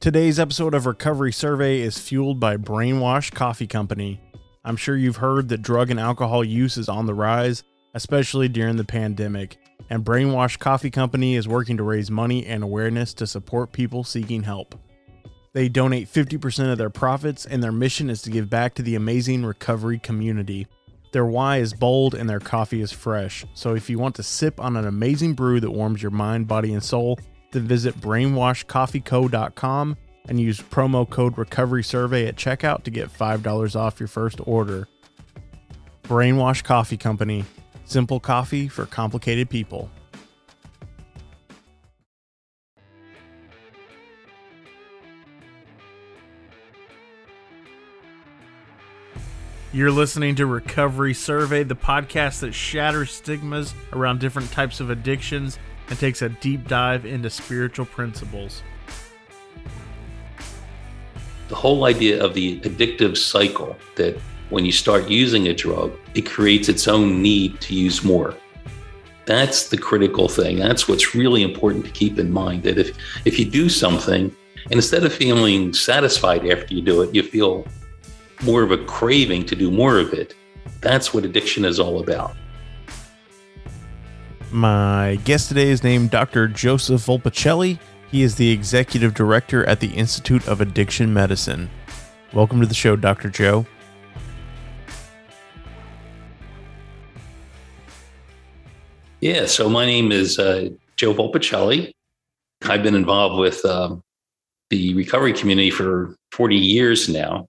Today's episode of Recovery Survey is fueled by Brainwash Coffee Company. I'm sure you've heard that drug and alcohol use is on the rise, especially during the pandemic, and Brainwash Coffee Company is working to raise money and awareness to support people seeking help. They donate 50% of their profits, and their mission is to give back to the amazing recovery community. Their why is bold and their coffee is fresh. So if you want to sip on an amazing brew that warms your mind, body, and soul, then visit brainwashcoffeeco.com and use promo code recovery survey at checkout to get $5 off your first order. Brainwash Coffee Company. Simple coffee for complicated people. You're listening to Recovery Survey, the podcast that shatters stigmas around different types of addictions and takes a deep dive into spiritual principles. The whole idea of the addictive cycle that when you start using a drug, it creates its own need to use more. That's the critical thing. That's what's really important to keep in mind that if, if you do something, and instead of feeling satisfied after you do it, you feel more of a craving to do more of it. That's what addiction is all about. My guest today is named Dr. Joseph Volpicelli. He is the executive director at the Institute of Addiction Medicine. Welcome to the show, Dr. Joe. Yeah, so my name is uh, Joe Volpicelli. I've been involved with um, the recovery community for 40 years now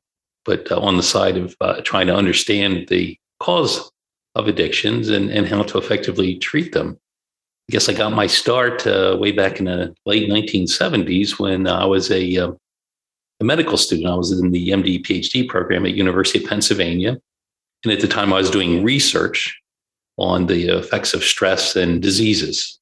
but uh, on the side of uh, trying to understand the cause of addictions and, and how to effectively treat them. I guess I got my start uh, way back in the late 1970s when I was a, uh, a medical student. I was in the MD PhD program at University of Pennsylvania. And at the time, I was doing research on the effects of stress and diseases.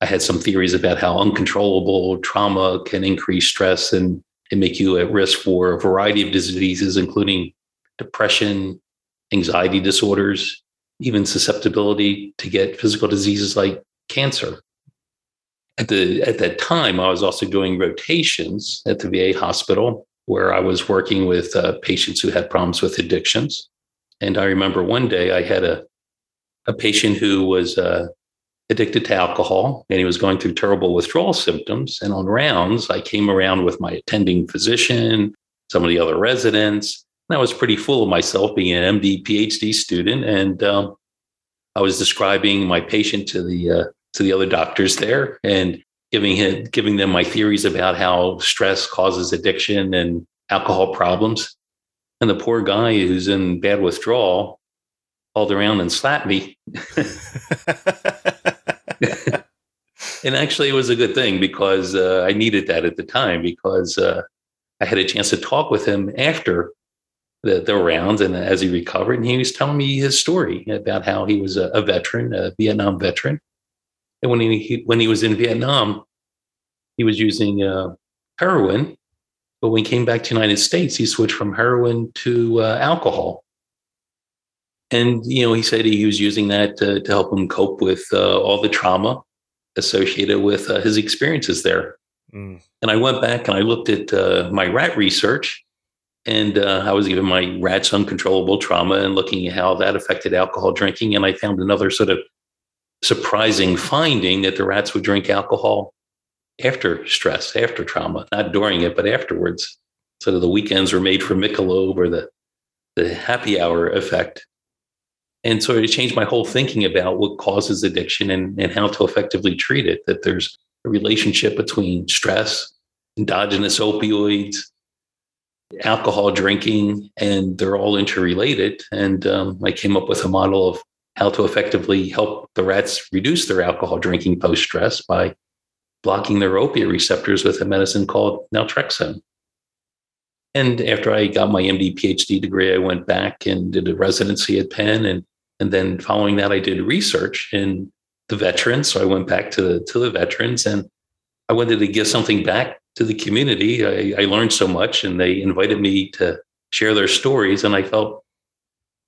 I had some theories about how uncontrollable trauma can increase stress and and make you at risk for a variety of diseases, including depression, anxiety disorders, even susceptibility to get physical diseases like cancer. At the at that time, I was also doing rotations at the VA hospital where I was working with uh, patients who had problems with addictions. And I remember one day I had a a patient who was uh, addicted to alcohol and he was going through terrible withdrawal symptoms. And on rounds, I came around with my attending physician, some of the other residents. And I was pretty full of myself being an MD, PhD student. And um, I was describing my patient to the, uh, to the other doctors there and giving, him, giving them my theories about how stress causes addiction and alcohol problems. And the poor guy who's in bad withdrawal called around and slapped me. and actually, it was a good thing because uh, I needed that at the time because uh, I had a chance to talk with him after the, the rounds and as he recovered. And he was telling me his story about how he was a, a veteran, a Vietnam veteran. And when he, when he was in Vietnam, he was using uh, heroin. But when he came back to the United States, he switched from heroin to uh, alcohol and you know he said he was using that to, to help him cope with uh, all the trauma associated with uh, his experiences there mm. and i went back and i looked at uh, my rat research and uh, i was given my rats uncontrollable trauma and looking at how that affected alcohol drinking. And i found another sort of surprising finding that the rats would drink alcohol after stress after trauma not during it but afterwards. So the weekends were made for michelob or the the happy hour effect. And so it changed my whole thinking about what causes addiction and, and how to effectively treat it that there's a relationship between stress endogenous opioids alcohol drinking and they're all interrelated and um, i came up with a model of how to effectively help the rats reduce their alcohol drinking post stress by blocking their opiate receptors with a medicine called naltrexone and after I got my MD PhD degree, I went back and did a residency at Penn. And, and then following that, I did research in the veterans. So I went back to the, to the veterans and I wanted to give something back to the community. I, I learned so much and they invited me to share their stories. And I felt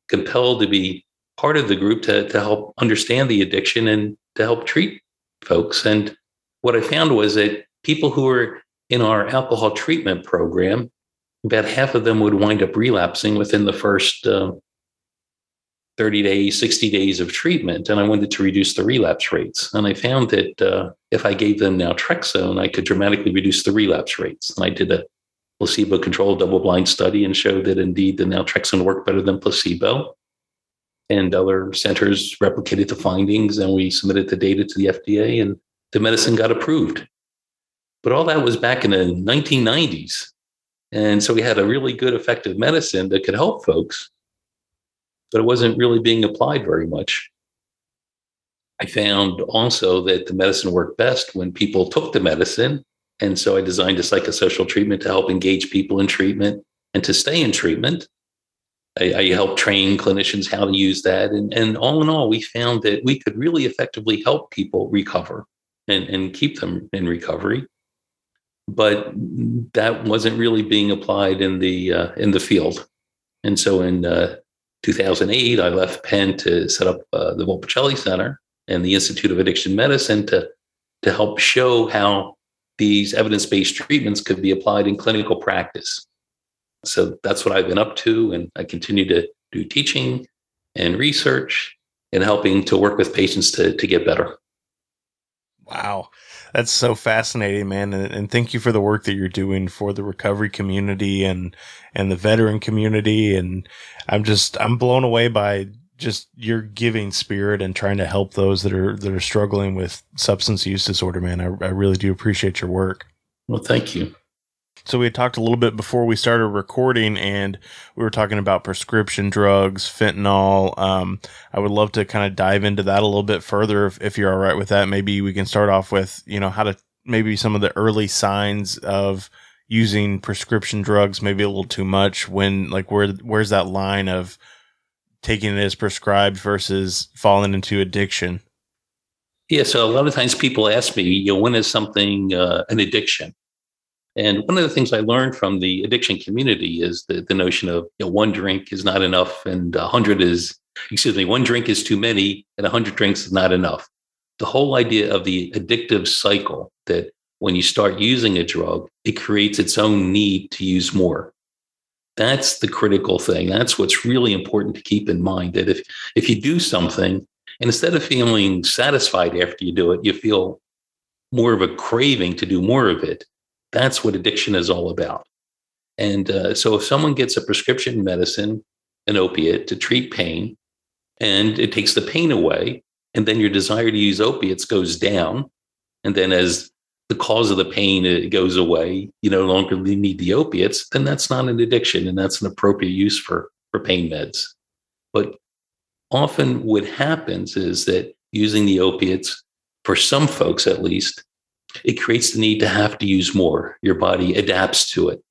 compelled to be part of the group to, to help understand the addiction and to help treat folks. And what I found was that people who were in our alcohol treatment program, about half of them would wind up relapsing within the first uh, 30 days, 60 days of treatment. And I wanted to reduce the relapse rates. And I found that uh, if I gave them naltrexone, I could dramatically reduce the relapse rates. And I did a placebo controlled double blind study and showed that indeed the naltrexone worked better than placebo. And other centers replicated the findings, and we submitted the data to the FDA, and the medicine got approved. But all that was back in the 1990s. And so we had a really good, effective medicine that could help folks, but it wasn't really being applied very much. I found also that the medicine worked best when people took the medicine. And so I designed a psychosocial treatment to help engage people in treatment and to stay in treatment. I, I helped train clinicians how to use that. And, and all in all, we found that we could really effectively help people recover and, and keep them in recovery but that wasn't really being applied in the uh, in the field. And so in uh, 2008, I left Penn to set up uh, the Volpicelli Center and the Institute of Addiction Medicine to to help show how these evidence-based treatments could be applied in clinical practice. So that's what I've been up to, and I continue to do teaching and research and helping to work with patients to to get better. Wow that's so fascinating, man. And, and, thank you for the work that you're doing for the recovery community and, and the veteran community. And I'm just, I'm blown away by just your giving spirit and trying to help those that are, that are struggling with substance use disorder, man. I, I really do appreciate your work. Well, thank you. So we had talked a little bit before we started recording, and we were talking about prescription drugs, fentanyl. Um, I would love to kind of dive into that a little bit further, if, if you're all right with that. Maybe we can start off with you know how to maybe some of the early signs of using prescription drugs, maybe a little too much. When like where where's that line of taking it as prescribed versus falling into addiction? Yeah, so a lot of times people ask me, you know, when is something uh, an addiction? And one of the things I learned from the addiction community is the, the notion of you know, one drink is not enough and a hundred is, excuse me, one drink is too many and a hundred drinks is not enough. The whole idea of the addictive cycle that when you start using a drug, it creates its own need to use more. That's the critical thing. That's what's really important to keep in mind that if, if you do something and instead of feeling satisfied after you do it, you feel more of a craving to do more of it that's what addiction is all about. And uh, so if someone gets a prescription medicine, an opiate to treat pain, and it takes the pain away, and then your desire to use opiates goes down, and then as the cause of the pain it goes away, you no longer need the opiates, then that's not an addiction, and that's an appropriate use for for pain meds. But often what happens is that using the opiates, for some folks at least, it creates the need to have to use more. Your body adapts to it.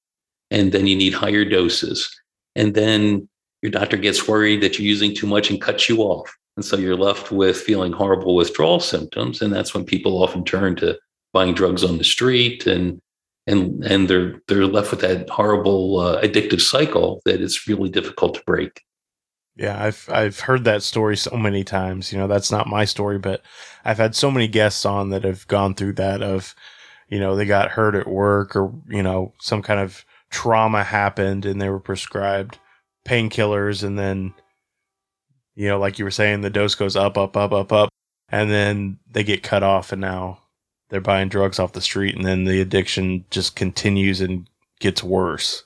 And then you need higher doses. And then your doctor gets worried that you're using too much and cuts you off. And so you're left with feeling horrible withdrawal symptoms. And that's when people often turn to buying drugs on the street and and and they're they're left with that horrible uh, addictive cycle that it's really difficult to break. Yeah, I've I've heard that story so many times. You know, that's not my story, but I've had so many guests on that have gone through that of, you know, they got hurt at work or, you know, some kind of trauma happened and they were prescribed painkillers and then you know, like you were saying, the dose goes up, up, up, up, up, and then they get cut off and now they're buying drugs off the street and then the addiction just continues and gets worse.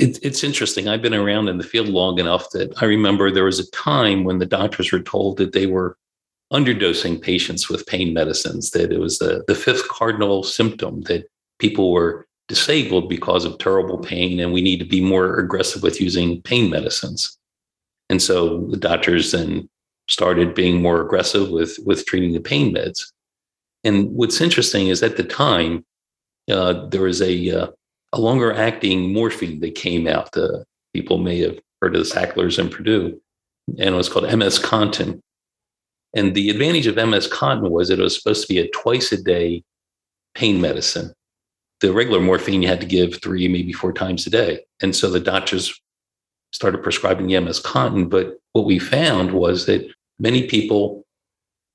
It, it's interesting. I've been around in the field long enough that I remember there was a time when the doctors were told that they were underdosing patients with pain medicines, that it was the, the fifth cardinal symptom that people were disabled because of terrible pain, and we need to be more aggressive with using pain medicines. And so the doctors then started being more aggressive with, with treating the pain meds. And what's interesting is at the time, uh, there was a, uh, a longer acting morphine that came out. Uh, people may have heard of the Sacklers and Purdue, and it was called MS Contin. And the advantage of MS Contin was it was supposed to be a twice a day pain medicine. The regular morphine you had to give three, maybe four times a day. And so the doctors started prescribing the MS Contin. But what we found was that many people,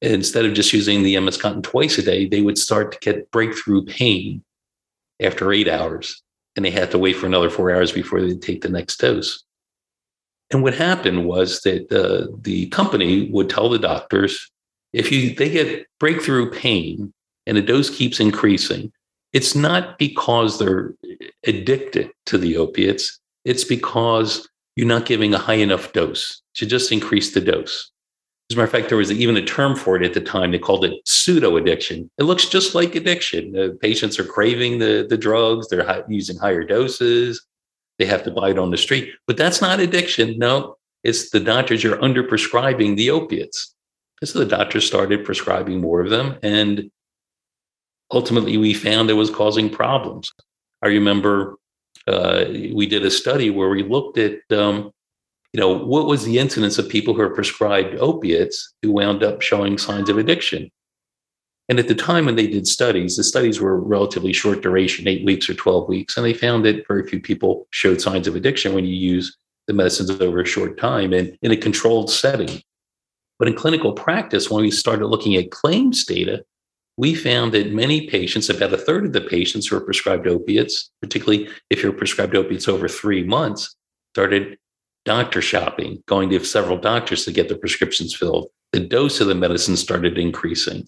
instead of just using the MS Contin twice a day, they would start to get breakthrough pain after eight hours, and they had to wait for another four hours before they take the next dose. And what happened was that uh, the company would tell the doctors if you they get breakthrough pain and the dose keeps increasing, it's not because they're addicted to the opiates. It's because you're not giving a high enough dose to just increase the dose. As a matter of fact, there was even a term for it at the time. They called it pseudo addiction. It looks just like addiction. The patients are craving the, the drugs, they're using higher doses, they have to buy it on the street. But that's not addiction. No, it's the doctors are under prescribing the opiates. So the doctors started prescribing more of them. And ultimately, we found it was causing problems. I remember uh, we did a study where we looked at um, you know, what was the incidence of people who are prescribed opiates who wound up showing signs of addiction? And at the time when they did studies, the studies were relatively short duration, eight weeks or 12 weeks. And they found that very few people showed signs of addiction when you use the medicines over a short time and in a controlled setting. But in clinical practice, when we started looking at claims data, we found that many patients, about a third of the patients who are prescribed opiates, particularly if you're prescribed opiates over three months, started doctor shopping, going to several doctors to get the prescriptions filled. The dose of the medicine started increasing.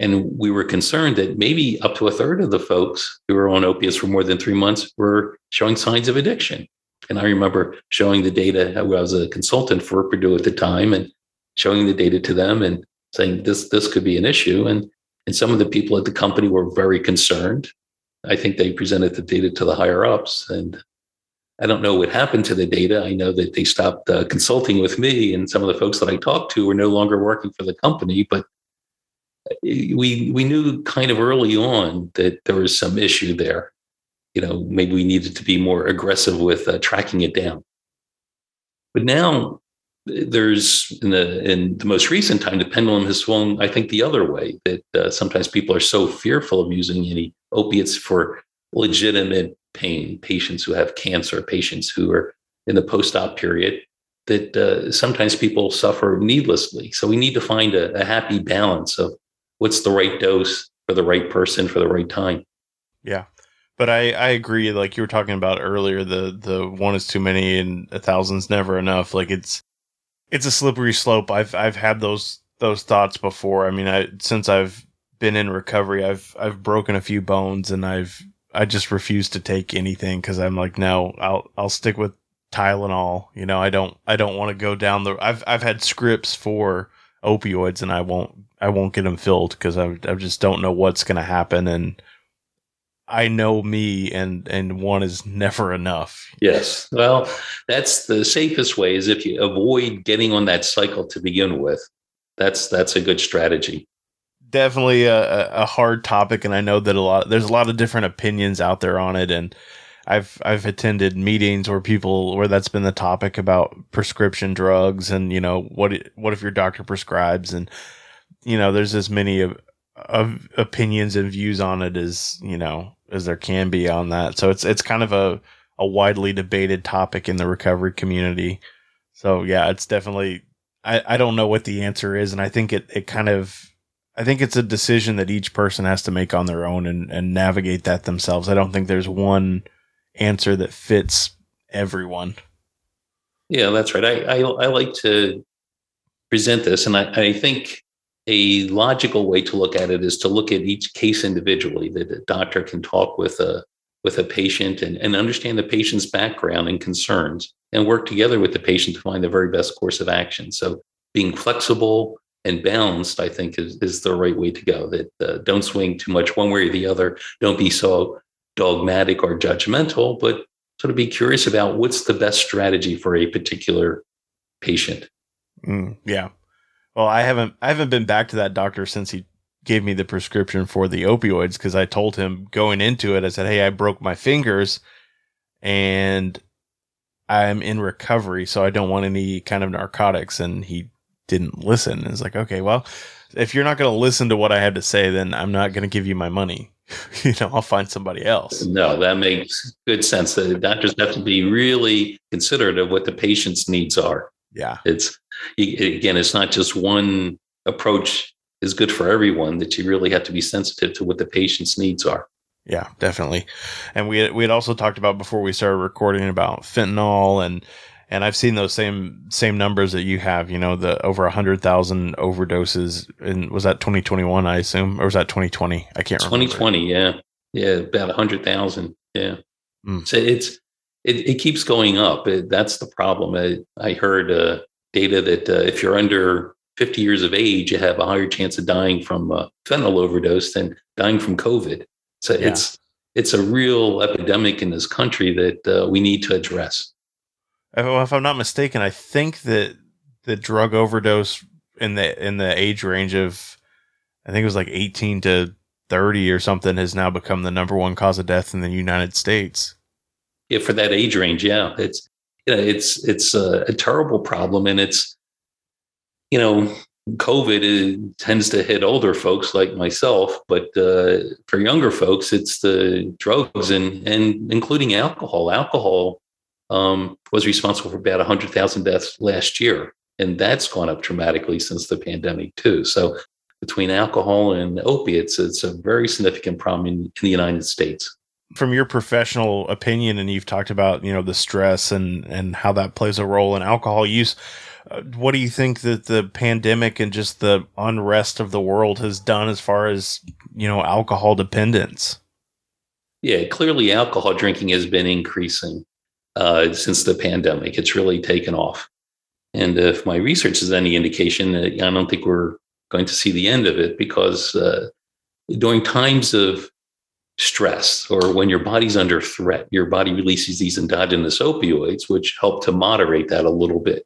And we were concerned that maybe up to a third of the folks who were on opiates for more than three months were showing signs of addiction. And I remember showing the data. I was a consultant for Purdue at the time and showing the data to them and saying this this could be an issue. And and some of the people at the company were very concerned. I think they presented the data to the higher ups, and I don't know what happened to the data. I know that they stopped uh, consulting with me, and some of the folks that I talked to were no longer working for the company. But uh, we we knew kind of early on that there was some issue there. You know, maybe we needed to be more aggressive with uh, tracking it down. But now there's in the in the most recent time, the pendulum has swung. I think the other way that uh, sometimes people are so fearful of using any opiates for legitimate pain, patients who have cancer, patients who are in the post-op period, that uh, sometimes people suffer needlessly. So we need to find a, a happy balance of what's the right dose for the right person for the right time. Yeah. But I, I agree, like you were talking about earlier, the the one is too many and a thousand's never enough. Like it's it's a slippery slope. I've I've had those those thoughts before. I mean, I since I've been in recovery, I've I've broken a few bones and I've I just refuse to take anything because I'm like, no, I'll I'll stick with Tylenol. You know, I don't I don't want to go down the. I've I've had scripts for opioids and I won't I won't get them filled because I I just don't know what's to happen and I know me and and one is never enough. Yes. Well, that's the safest way is if you avoid getting on that cycle to begin with. That's that's a good strategy definitely a, a hard topic, and I know that a lot there's a lot of different opinions out there on it, and I've I've attended meetings where people where that's been the topic about prescription drugs, and you know what what if your doctor prescribes, and you know there's as many of, of opinions and views on it as you know as there can be on that. So it's it's kind of a a widely debated topic in the recovery community. So yeah, it's definitely I, I don't know what the answer is, and I think it, it kind of I think it's a decision that each person has to make on their own and, and navigate that themselves. I don't think there's one answer that fits everyone. Yeah, that's right. I, I, I like to present this, and I, I think a logical way to look at it is to look at each case individually. That a doctor can talk with a with a patient and, and understand the patient's background and concerns, and work together with the patient to find the very best course of action. So being flexible, and balanced, I think, is, is the right way to go. That uh, don't swing too much one way or the other. Don't be so dogmatic or judgmental, but sort of be curious about what's the best strategy for a particular patient. Mm, yeah. Well, I haven't I haven't been back to that doctor since he gave me the prescription for the opioids because I told him going into it, I said, "Hey, I broke my fingers, and I'm in recovery, so I don't want any kind of narcotics." And he didn't listen. It's like, okay, well, if you're not going to listen to what I have to say, then I'm not going to give you my money. you know, I'll find somebody else. No, that makes good sense. The doctors have to be really considerate of what the patient's needs are. Yeah. It's again, it's not just one approach is good for everyone that you really have to be sensitive to what the patient's needs are. Yeah, definitely. And we had, we had also talked about before we started recording about fentanyl and and I've seen those same same numbers that you have. You know, the over a hundred thousand overdoses. And was that 2021? I assume, or was that 2020? I can't 2020, remember. yeah, yeah, about a hundred thousand. Yeah. Mm. So it's it, it keeps going up. It, that's the problem. I, I heard uh, data that uh, if you're under 50 years of age, you have a higher chance of dying from uh, fentanyl overdose than dying from COVID. So yeah. it's it's a real epidemic in this country that uh, we need to address. If I'm not mistaken, I think that the drug overdose in the in the age range of I think it was like 18 to 30 or something has now become the number one cause of death in the United States. Yeah, for that age range, yeah, it's you know, it's it's a, a terrible problem, and it's you know COVID tends to hit older folks like myself, but uh, for younger folks, it's the drugs and and including alcohol. Alcohol um, was responsible for about 100,000 deaths last year, and that's gone up dramatically since the pandemic too. So between alcohol and opiates, it's a very significant problem in, in the United States. From your professional opinion, and you've talked about you know the stress and and how that plays a role in alcohol use uh, what do you think that the pandemic and just the unrest of the world has done as far as you know alcohol dependence? Yeah, clearly alcohol drinking has been increasing uh, since the pandemic. It's really taken off, and if my research is any indication, uh, I don't think we're going to see the end of it because uh, during times of stress or when your body's under threat, your body releases these endogenous opioids, which help to moderate that a little bit.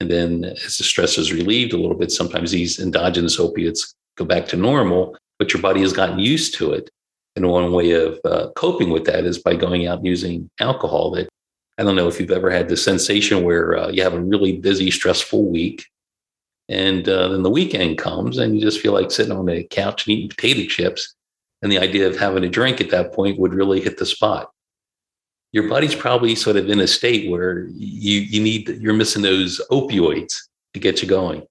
And then as the stress is relieved a little bit, sometimes these endogenous opiates go back to normal, but your body has gotten used to it. And one way of uh, coping with that is by going out and using alcohol. That I don't know if you've ever had the sensation where uh, you have a really busy, stressful week, and uh, then the weekend comes and you just feel like sitting on the couch and eating potato chips. And the idea of having a drink at that point would really hit the spot your body's probably sort of in a state where you you need you're missing those opioids to get you going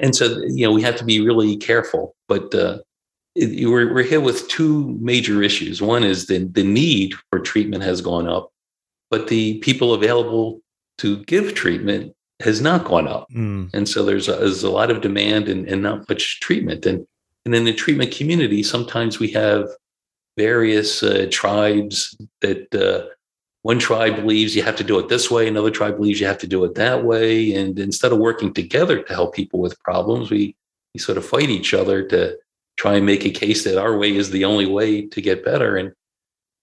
and so you know we have to be really careful but uh, we're, we're hit with two major issues one is the, the need for treatment has gone up but the people available to give treatment has not gone up mm. and so there's a, there's a lot of demand and, and not much treatment and and in the treatment community sometimes we have various uh, tribes that uh, one tribe believes you have to do it this way, another tribe believes you have to do it that way. And instead of working together to help people with problems, we, we sort of fight each other to try and make a case that our way is the only way to get better. And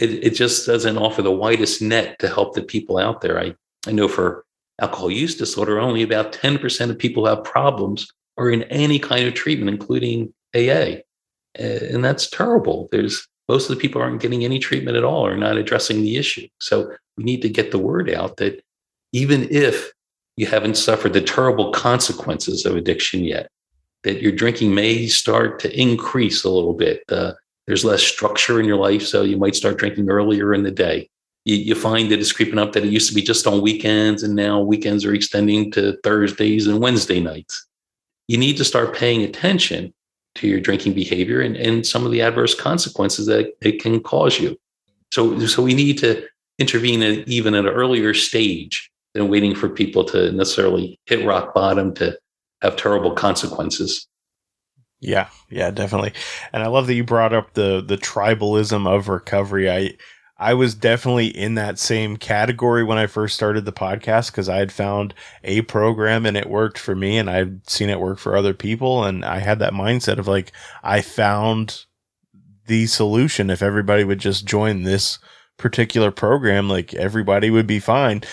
it, it just doesn't offer the widest net to help the people out there. I, I know for alcohol use disorder, only about 10% of people who have problems are in any kind of treatment, including AA. And that's terrible. There's most of the people aren't getting any treatment at all or not addressing the issue. So we need to get the word out that even if you haven't suffered the terrible consequences of addiction yet, that your drinking may start to increase a little bit. Uh, there's less structure in your life, so you might start drinking earlier in the day. You, you, find that it's creeping up that it used to be just on weekends, and now weekends are extending to Thursdays and Wednesday nights. You need to start paying attention to your drinking behavior and, and some of the adverse consequences that it can cause you. So, so we need to intervene at, even at an earlier stage than waiting for people to necessarily hit rock bottom to have terrible consequences. Yeah, yeah, definitely. And I love that you brought up the the tribalism of recovery. I I was definitely in that same category when I first started the podcast because I had found a program and it worked for me and I'd seen it work for other people. And I had that mindset of like, I found the solution. If everybody would just join this particular program, like everybody would be fine.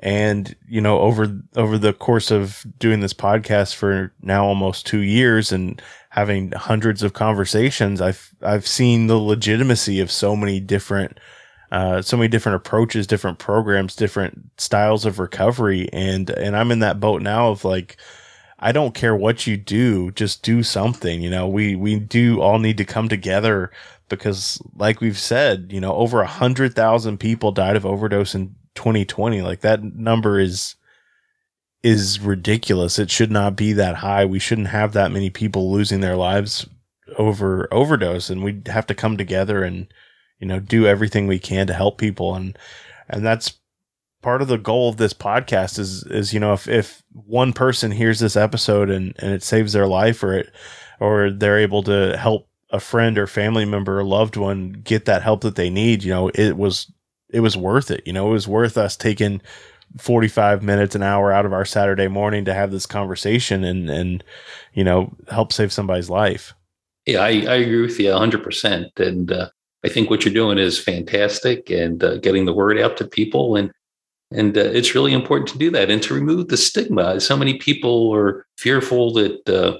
And, you know, over, over the course of doing this podcast for now almost two years and having hundreds of conversations, I've, I've seen the legitimacy of so many different uh, so many different approaches, different programs, different styles of recovery, and and I'm in that boat now of like, I don't care what you do, just do something. You know, we we do all need to come together because, like we've said, you know, over a hundred thousand people died of overdose in 2020. Like that number is is ridiculous. It should not be that high. We shouldn't have that many people losing their lives over overdose, and we have to come together and you know, do everything we can to help people. And, and that's part of the goal of this podcast is, is, you know, if, if one person hears this episode and, and it saves their life or it, or they're able to help a friend or family member or loved one get that help that they need, you know, it was, it was worth it. You know, it was worth us taking 45 minutes, an hour out of our Saturday morning to have this conversation and, and, you know, help save somebody's life. Yeah, I, I agree with you 100%. And uh, I think what you're doing is fantastic and uh, getting the word out to people. And, and uh, it's really important to do that and to remove the stigma. So many people are fearful that, uh,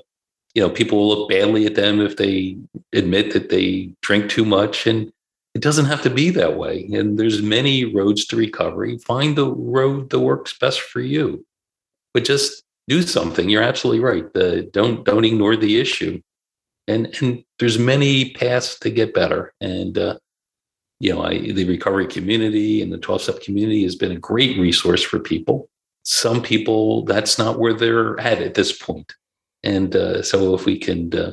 you know, people will look badly at them if they admit that they drink too much. And it doesn't have to be that way. And there's many roads to recovery. Find the road that works best for you. But just do something. You're absolutely right. The, don't don't ignore the issue and and there's many paths to get better and uh, you know I, the recovery community and the 12 step community has been a great resource for people some people that's not where they're at at this point and uh, so if we can uh,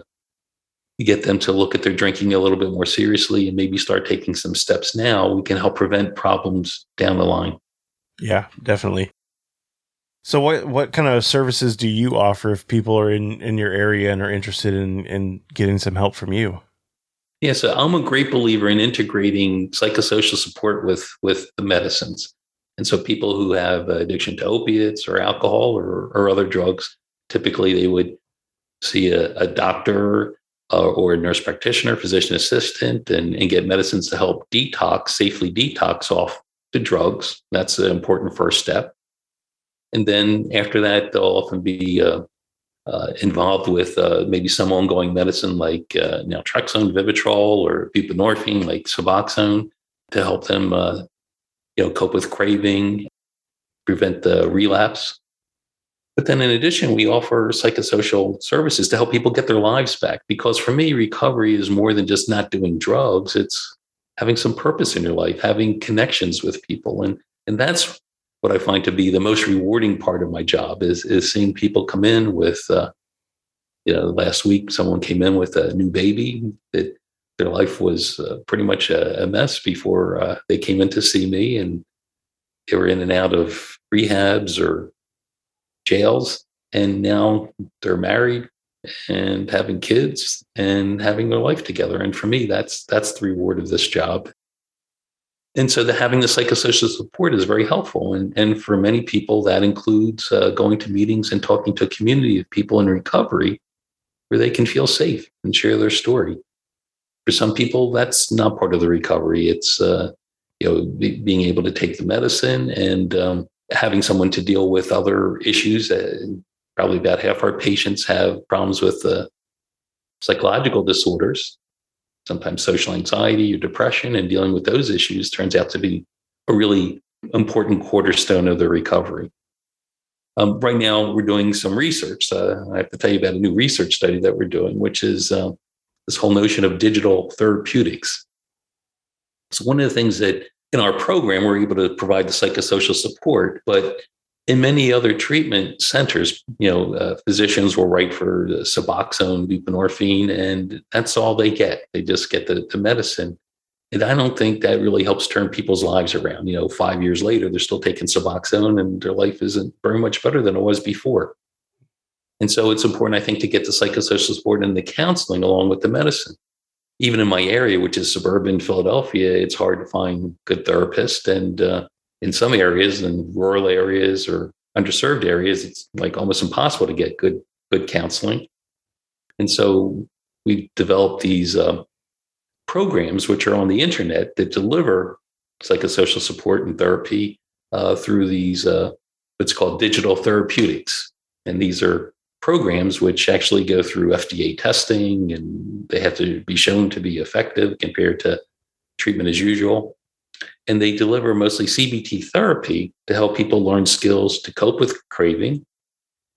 get them to look at their drinking a little bit more seriously and maybe start taking some steps now we can help prevent problems down the line yeah definitely so what what kind of services do you offer if people are in, in your area and are interested in, in getting some help from you? Yeah, so I'm a great believer in integrating psychosocial support with with the medicines. And so people who have addiction to opiates or alcohol or, or other drugs, typically they would see a, a doctor uh, or a nurse practitioner, physician assistant, and, and get medicines to help detox, safely detox off the drugs. That's an important first step. And then after that, they'll often be uh, uh, involved with uh, maybe some ongoing medicine like uh, naltrexone, Vivitrol, or buprenorphine like Suboxone to help them, uh, you know, cope with craving, prevent the relapse. But then in addition, we offer psychosocial services to help people get their lives back. Because for me, recovery is more than just not doing drugs. It's having some purpose in your life, having connections with people. And, and that's what I find to be the most rewarding part of my job is is seeing people come in with, uh, you know, last week someone came in with a new baby that their life was uh, pretty much a, a mess before uh, they came in to see me, and they were in and out of rehabs or jails, and now they're married and having kids and having their life together. And for me, that's that's the reward of this job. And so the having the psychosocial support is very helpful. And, and for many people that includes uh, going to meetings and talking to a community of people in recovery where they can feel safe and share their story. For some people that's not part of the recovery. It's uh, you know be, being able to take the medicine and um, having someone to deal with other issues uh, probably about half our patients have problems with uh, psychological disorders sometimes social anxiety or depression, and dealing with those issues turns out to be a really important cornerstone of the recovery. Um, right now, we're doing some research. Uh, I have to tell you about a new research study that we're doing, which is uh, this whole notion of digital therapeutics. So, one of the things that in our program, we're able to provide the psychosocial support, but in many other treatment centers, you know, uh, physicians will write for Suboxone, buprenorphine, and that's all they get. They just get the, the medicine. And I don't think that really helps turn people's lives around. You know, five years later, they're still taking Suboxone and their life isn't very much better than it was before. And so it's important, I think, to get the psychosocial support and the counseling along with the medicine. Even in my area, which is suburban Philadelphia, it's hard to find good therapists. And uh, in some areas in rural areas or underserved areas, it's like almost impossible to get good good counseling. And so we developed these uh, programs, which are on the internet, that deliver psychosocial support and therapy uh, through these uh, what's called digital therapeutics. And these are programs which actually go through FDA testing, and they have to be shown to be effective compared to treatment as usual and they deliver mostly CBT therapy to help people learn skills to cope with craving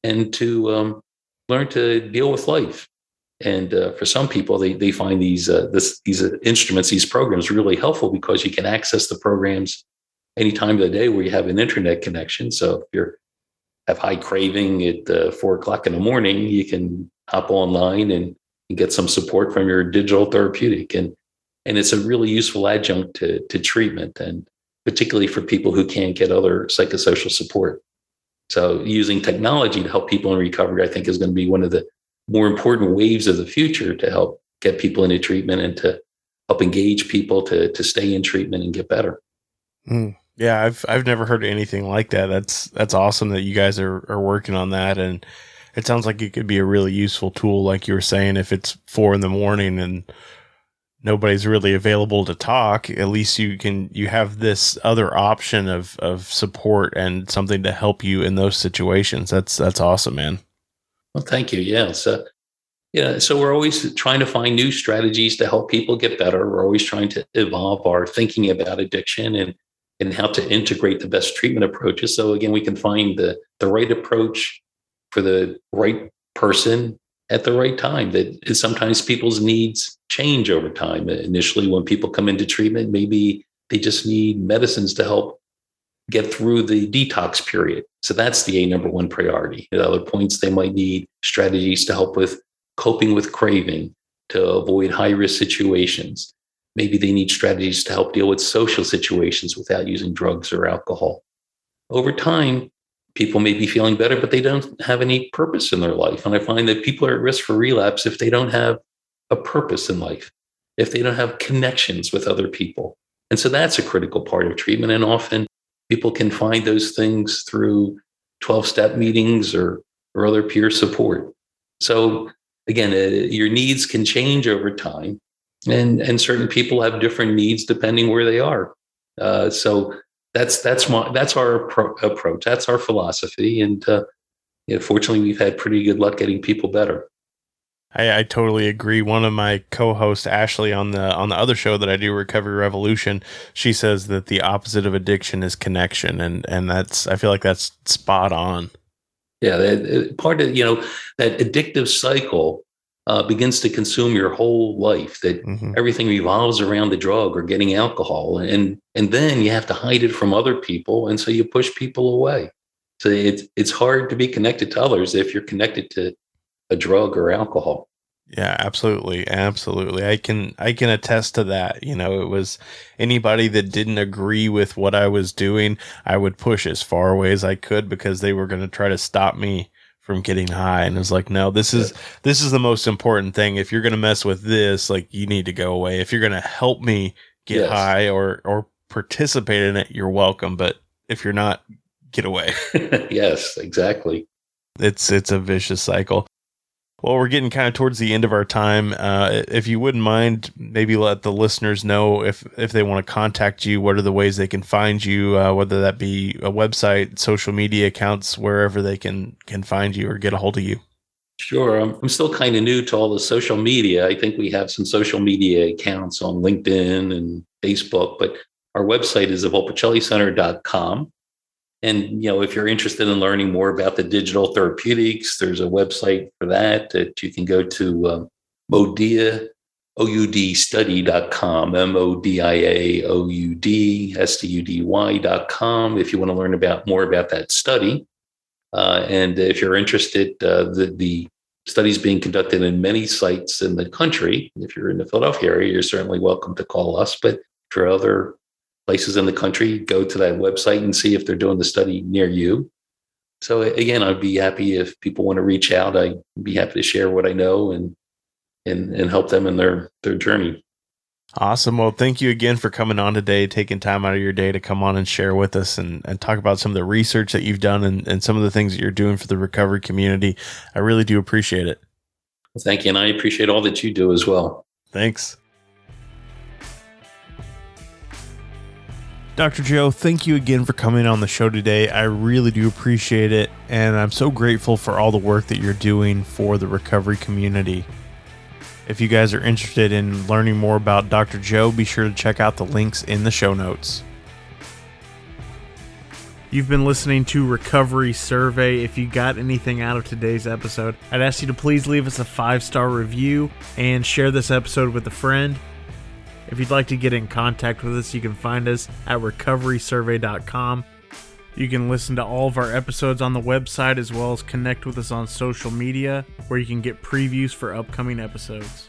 and to um, learn to deal with life. And uh, for some people, they, they find these uh, this, these instruments, these programs, really helpful because you can access the programs any time of the day where you have an internet connection. So if you have high craving at uh, four o'clock in the morning, you can hop online and, and get some support from your digital therapeutic. And and it's a really useful adjunct to, to treatment and particularly for people who can't get other psychosocial support. So using technology to help people in recovery, I think is going to be one of the more important waves of the future to help get people into treatment and to help engage people to, to stay in treatment and get better. Mm. Yeah, I've I've never heard anything like that. That's that's awesome that you guys are, are working on that and it sounds like it could be a really useful tool, like you were saying, if it's four in the morning and nobody's really available to talk, at least you can you have this other option of of support and something to help you in those situations. That's that's awesome, man. Well, thank you. Yeah. So yeah, so we're always trying to find new strategies to help people get better. We're always trying to evolve our thinking about addiction and and how to integrate the best treatment approaches. So again, we can find the the right approach for the right person at the right time. That sometimes people's needs change over time. Initially, when people come into treatment, maybe they just need medicines to help get through the detox period. So that's the A number one priority. At other points, they might need strategies to help with coping with craving, to avoid high risk situations. Maybe they need strategies to help deal with social situations without using drugs or alcohol. Over time, people may be feeling better, but they don't have any purpose in their life. And I find that people are at risk for relapse if they don't have a purpose in life, if they don't have connections with other people. And so that's a critical part of treatment. And often people can find those things through 12 step meetings or, or other peer support. So again, uh, your needs can change over time. And, and certain people have different needs depending where they are. Uh, so that's that's my that's our appro- approach. That's our philosophy, and uh, yeah, fortunately, we've had pretty good luck getting people better. I, I, totally agree. One of my co-hosts, Ashley, on the on the other show that I do, Recovery Revolution, she says that the opposite of addiction is connection, and and that's I feel like that's spot on. Yeah, that, part of you know that addictive cycle uh, begins to consume your whole life that mm-hmm. everything revolves around the drug or getting alcohol and and then you have to hide it from other people and so you push people away. So it's it's hard to be connected to others if you're connected to a drug or alcohol. Yeah absolutely absolutely. I can i can attest to that you know it was anybody that didn't agree with what i was doing i would push as far away as i could because they were going to try to stop me from getting high. And it's like no this is this is the most important thing. If you're going to mess with this like you need to go away. If you're going to help me get yes. high or or participate in it you're welcome. But if you're not get away. Yes exactly. It's it's a vicious cycle well, we're getting kind of towards the end of our time. Uh, if you wouldn't mind, maybe let the listeners know if if they want to contact you. What are the ways they can find you? Uh, whether that be a website, social media accounts, wherever they can can find you or get a hold of you. Sure, I'm, still kind of new to all the social media. I think we have some social media accounts on LinkedIn and Facebook, but our website is volpicellicenter.com. And you know, if you're interested in learning more about the digital therapeutics, there's a website for that that you can go to um, Modia, O-U-D-study.com, M-O-D-I-A-O-U-D-S-T-U-D-Y.com if you want to learn about more about that study. Uh, and if you're interested, uh, the, the study is being conducted in many sites in the country. If you're in the Philadelphia area, you're certainly welcome to call us. But for other places in the country, go to that website and see if they're doing the study near you. So again, I'd be happy if people want to reach out. I'd be happy to share what I know and and and help them in their their journey. Awesome. Well, thank you again for coming on today, taking time out of your day to come on and share with us and, and talk about some of the research that you've done and, and some of the things that you're doing for the recovery community. I really do appreciate it. Well, thank you. And I appreciate all that you do as well. Thanks. Dr. Joe, thank you again for coming on the show today. I really do appreciate it, and I'm so grateful for all the work that you're doing for the recovery community. If you guys are interested in learning more about Dr. Joe, be sure to check out the links in the show notes. You've been listening to Recovery Survey. If you got anything out of today's episode, I'd ask you to please leave us a five star review and share this episode with a friend. If you'd like to get in contact with us, you can find us at recoverysurvey.com. You can listen to all of our episodes on the website as well as connect with us on social media where you can get previews for upcoming episodes.